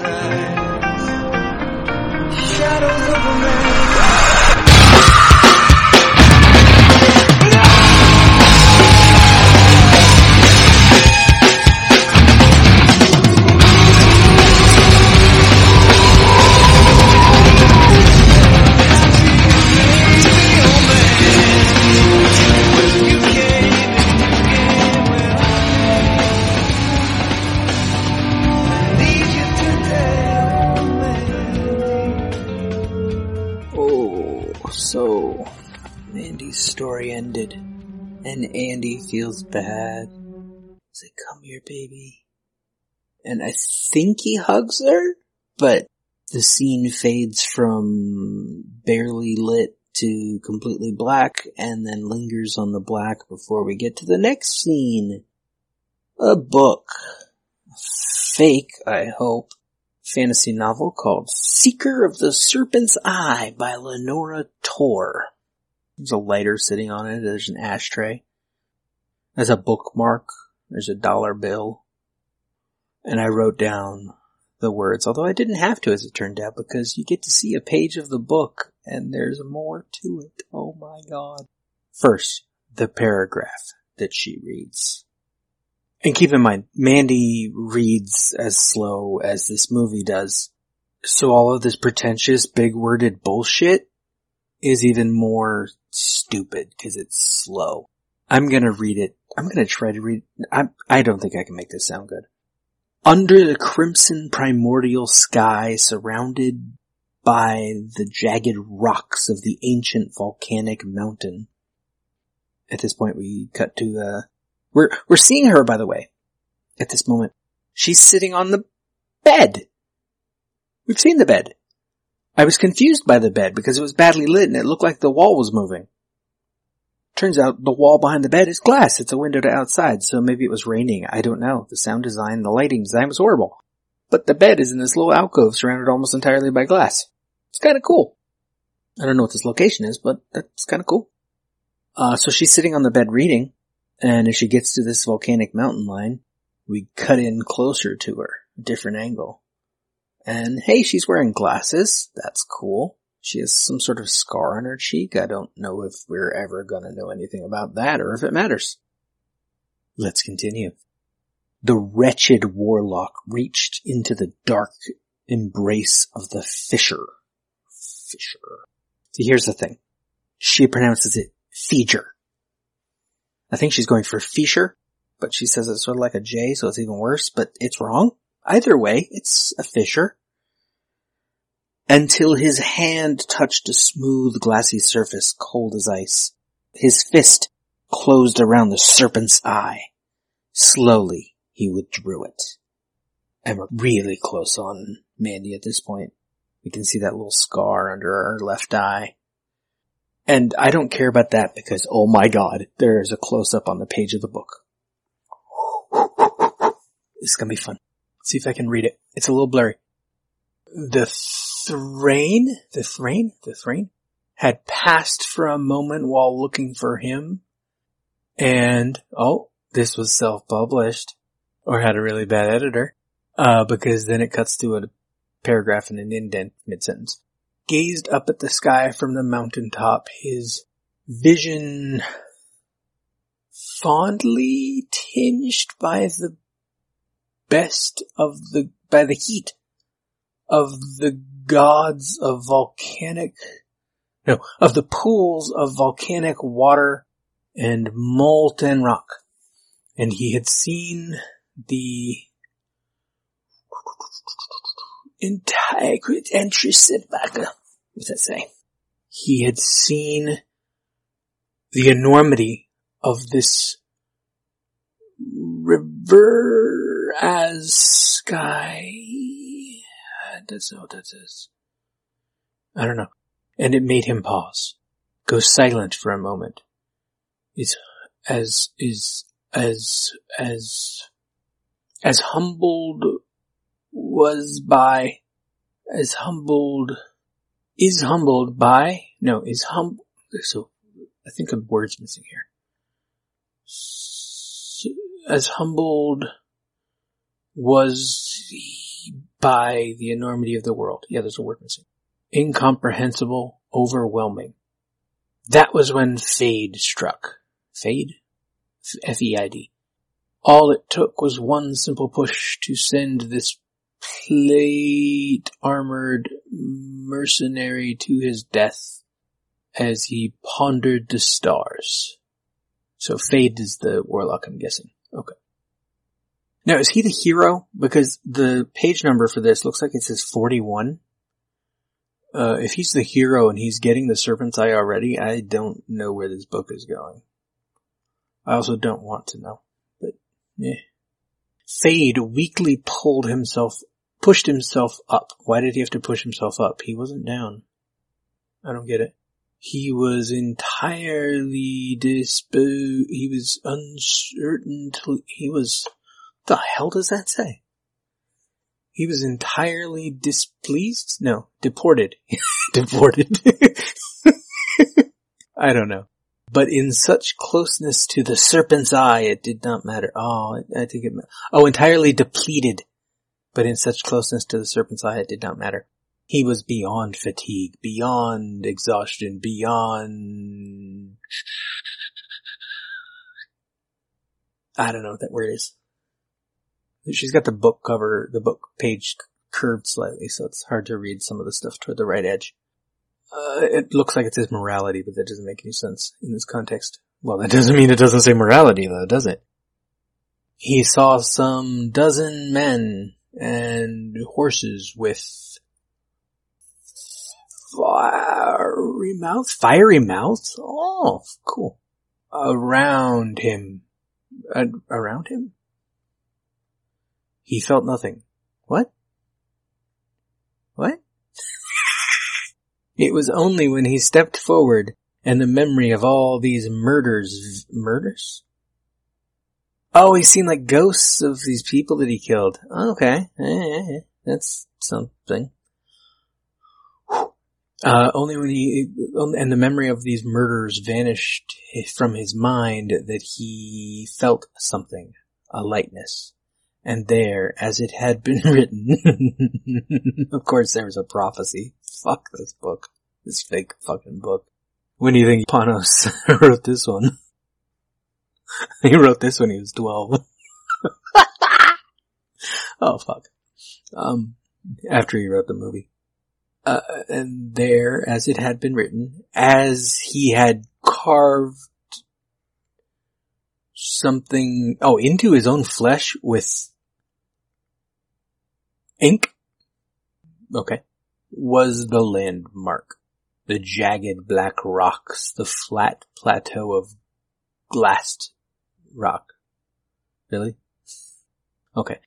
eyes. Ended, and Andy feels bad. He's like, come here, baby. And I think he hugs her, but the scene fades from barely lit to completely black and then lingers on the black before we get to the next scene. A book. Fake, I hope. Fantasy novel called Seeker of the Serpent's Eye by Lenora Tor. There's a lighter sitting on it. There's an ashtray. There's a bookmark. There's a dollar bill. And I wrote down the words, although I didn't have to as it turned out because you get to see a page of the book and there's more to it. Oh my god. First, the paragraph that she reads. And keep in mind, Mandy reads as slow as this movie does. So all of this pretentious, big worded bullshit is even more stupid because it's slow. I'm gonna read it. I'm gonna try to read. I I don't think I can make this sound good. Under the crimson primordial sky, surrounded by the jagged rocks of the ancient volcanic mountain. At this point, we cut to the. We're we're seeing her, by the way. At this moment, she's sitting on the bed. We've seen the bed. I was confused by the bed because it was badly lit and it looked like the wall was moving. Turns out the wall behind the bed is glass. It's a window to outside, so maybe it was raining. I don't know. The sound design, the lighting design was horrible. But the bed is in this little alcove surrounded almost entirely by glass. It's kinda cool. I don't know what this location is, but that's kinda cool. Uh, so she's sitting on the bed reading, and as she gets to this volcanic mountain line, we cut in closer to her, different angle. And hey, she's wearing glasses. That's cool. She has some sort of scar on her cheek. I don't know if we're ever gonna know anything about that or if it matters. Let's continue. The wretched warlock reached into the dark embrace of the fisher. Fisher. See, here's the thing. She pronounces it Feature. I think she's going for Fisher, but she says it's sort of like a J, so it's even worse, but it's wrong. Either way, it's a fissure. until his hand touched a smooth glassy surface cold as ice. His fist closed around the serpent's eye. Slowly he withdrew it. And we're really close on Mandy at this point. We can see that little scar under her left eye. And I don't care about that because, oh my god, there is a close up on the page of the book. It's gonna be fun. See if I can read it. It's a little blurry. The Thrain, the Thrain, the Thrain had passed for a moment while looking for him. And, oh, this was self-published or had a really bad editor. Uh, because then it cuts to a paragraph and an indent mid-sentence. Gazed up at the sky from the mountaintop, his vision fondly tinged by the best of the, by the heat of the gods of volcanic, no, of the pools of volcanic water and molten rock. And he had seen the entire entry back. What's that say? He had seen the enormity of this river as sky that's what that is. I don't know. And it made him pause. Go silent for a moment. Is as is as as as humbled was by as humbled is humbled by no is hum so I think a word's missing here. As humbled was by the enormity of the world. Yeah, there's a word missing. Incomprehensible, overwhelming. That was when Fade struck. Fade? F-E-I-D. All it took was one simple push to send this plate armored mercenary to his death as he pondered the stars. So Fade is the warlock, I'm guessing. Okay. Now, is he the hero? Because the page number for this looks like it says 41. Uh, if he's the hero and he's getting the serpent's eye already, I don't know where this book is going. I also don't want to know, but yeah. Thade weakly pulled himself, pushed himself up. Why did he have to push himself up? He wasn't down. I don't get it. He was entirely dispo, he was uncertain he was, the hell does that say? He was entirely displeased? No, deported. deported. I don't know. But in such closeness to the serpent's eye, it did not matter. Oh, I think it, oh, entirely depleted. But in such closeness to the serpent's eye, it did not matter. He was beyond fatigue, beyond exhaustion, beyond... I don't know what that word is. She's got the book cover, the book page curved slightly, so it's hard to read some of the stuff toward the right edge. Uh, it looks like it says morality, but that doesn't make any sense in this context. Well, that doesn't mean it doesn't say morality though, does it? He saw some dozen men and horses with fiery mouths, fiery mouths? Oh, cool. Around him. Uh, around him? He felt nothing. What? What? it was only when he stepped forward and the memory of all these murders, murders? Oh, he's seen like ghosts of these people that he killed. Okay. Eh, that's something. Uh, only when he, and the memory of these murders vanished from his mind that he felt something, a lightness. And there, as it had been written, of course there was a prophecy. Fuck this book. This fake fucking book. When do you think Panos wrote this one? he wrote this when he was 12. oh fuck. Um, after he wrote the movie. Uh, and there, as it had been written, as he had carved something, oh, into his own flesh with ink? Okay. Was the landmark. The jagged black rocks, the flat plateau of glassed rock. Really? Okay.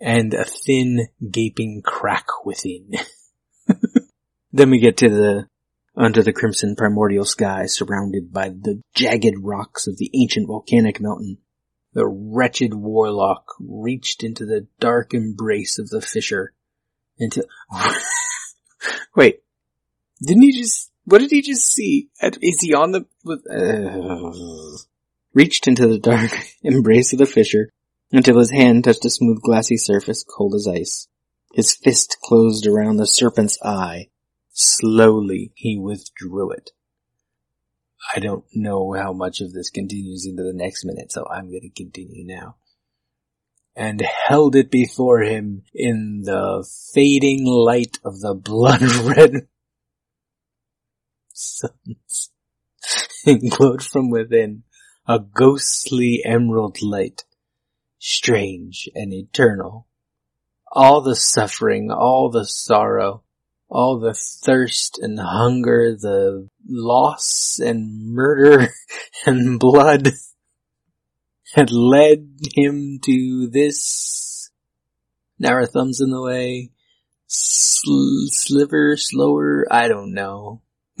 And a thin gaping crack within. Then we get to the under the crimson primordial sky surrounded by the jagged rocks of the ancient volcanic mountain. The wretched warlock reached into the dark embrace of the fissure. Into, wait, didn't he just, what did he just see? Is he on the, uh, reached into the dark embrace of the fissure until his hand touched a smooth glassy surface cold as ice. His fist closed around the serpent's eye Slowly he withdrew it. I don't know how much of this continues into the next minute, so I'm going to continue now. And held it before him in the fading light of the blood red suns. and glowed from within a ghostly emerald light, strange and eternal. All the suffering, all the sorrow, all the thirst and hunger, the loss and murder and blood had led him to this. Our thumbs in the way. Sl- sliver, slower, I don't know.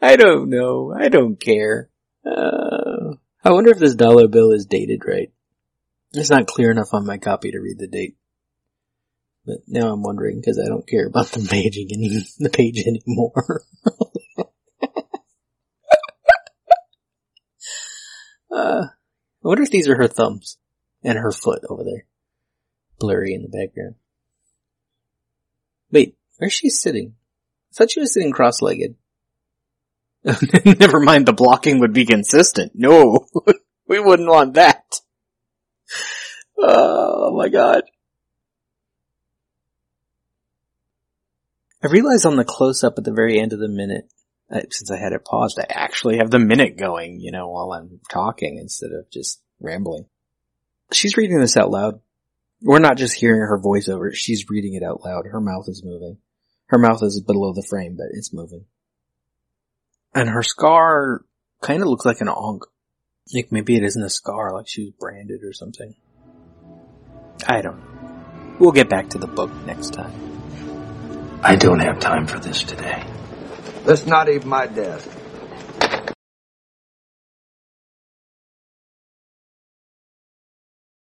I don't know. I don't care. Uh, I wonder if this dollar bill is dated right. It's not clear enough on my copy to read the date. But now I'm wondering because I don't care about the paging the page anymore. uh, I wonder if these are her thumbs and her foot over there, blurry in the background. Wait, where's she sitting? I thought she was sitting cross-legged. Never mind, the blocking would be consistent. No, we wouldn't want that. Oh my god. I realized on the close up at the very end of the minute, uh, since I had it paused, I actually have the minute going, you know, while I'm talking instead of just rambling. She's reading this out loud. We're not just hearing her voice over she's reading it out loud. Her mouth is moving. Her mouth is below the frame, but it's moving. And her scar kind of looks like an ankh. Like maybe it isn't a scar, like she was branded or something. I don't know. We'll get back to the book next time. I don't have time for this today. That's not even my desk.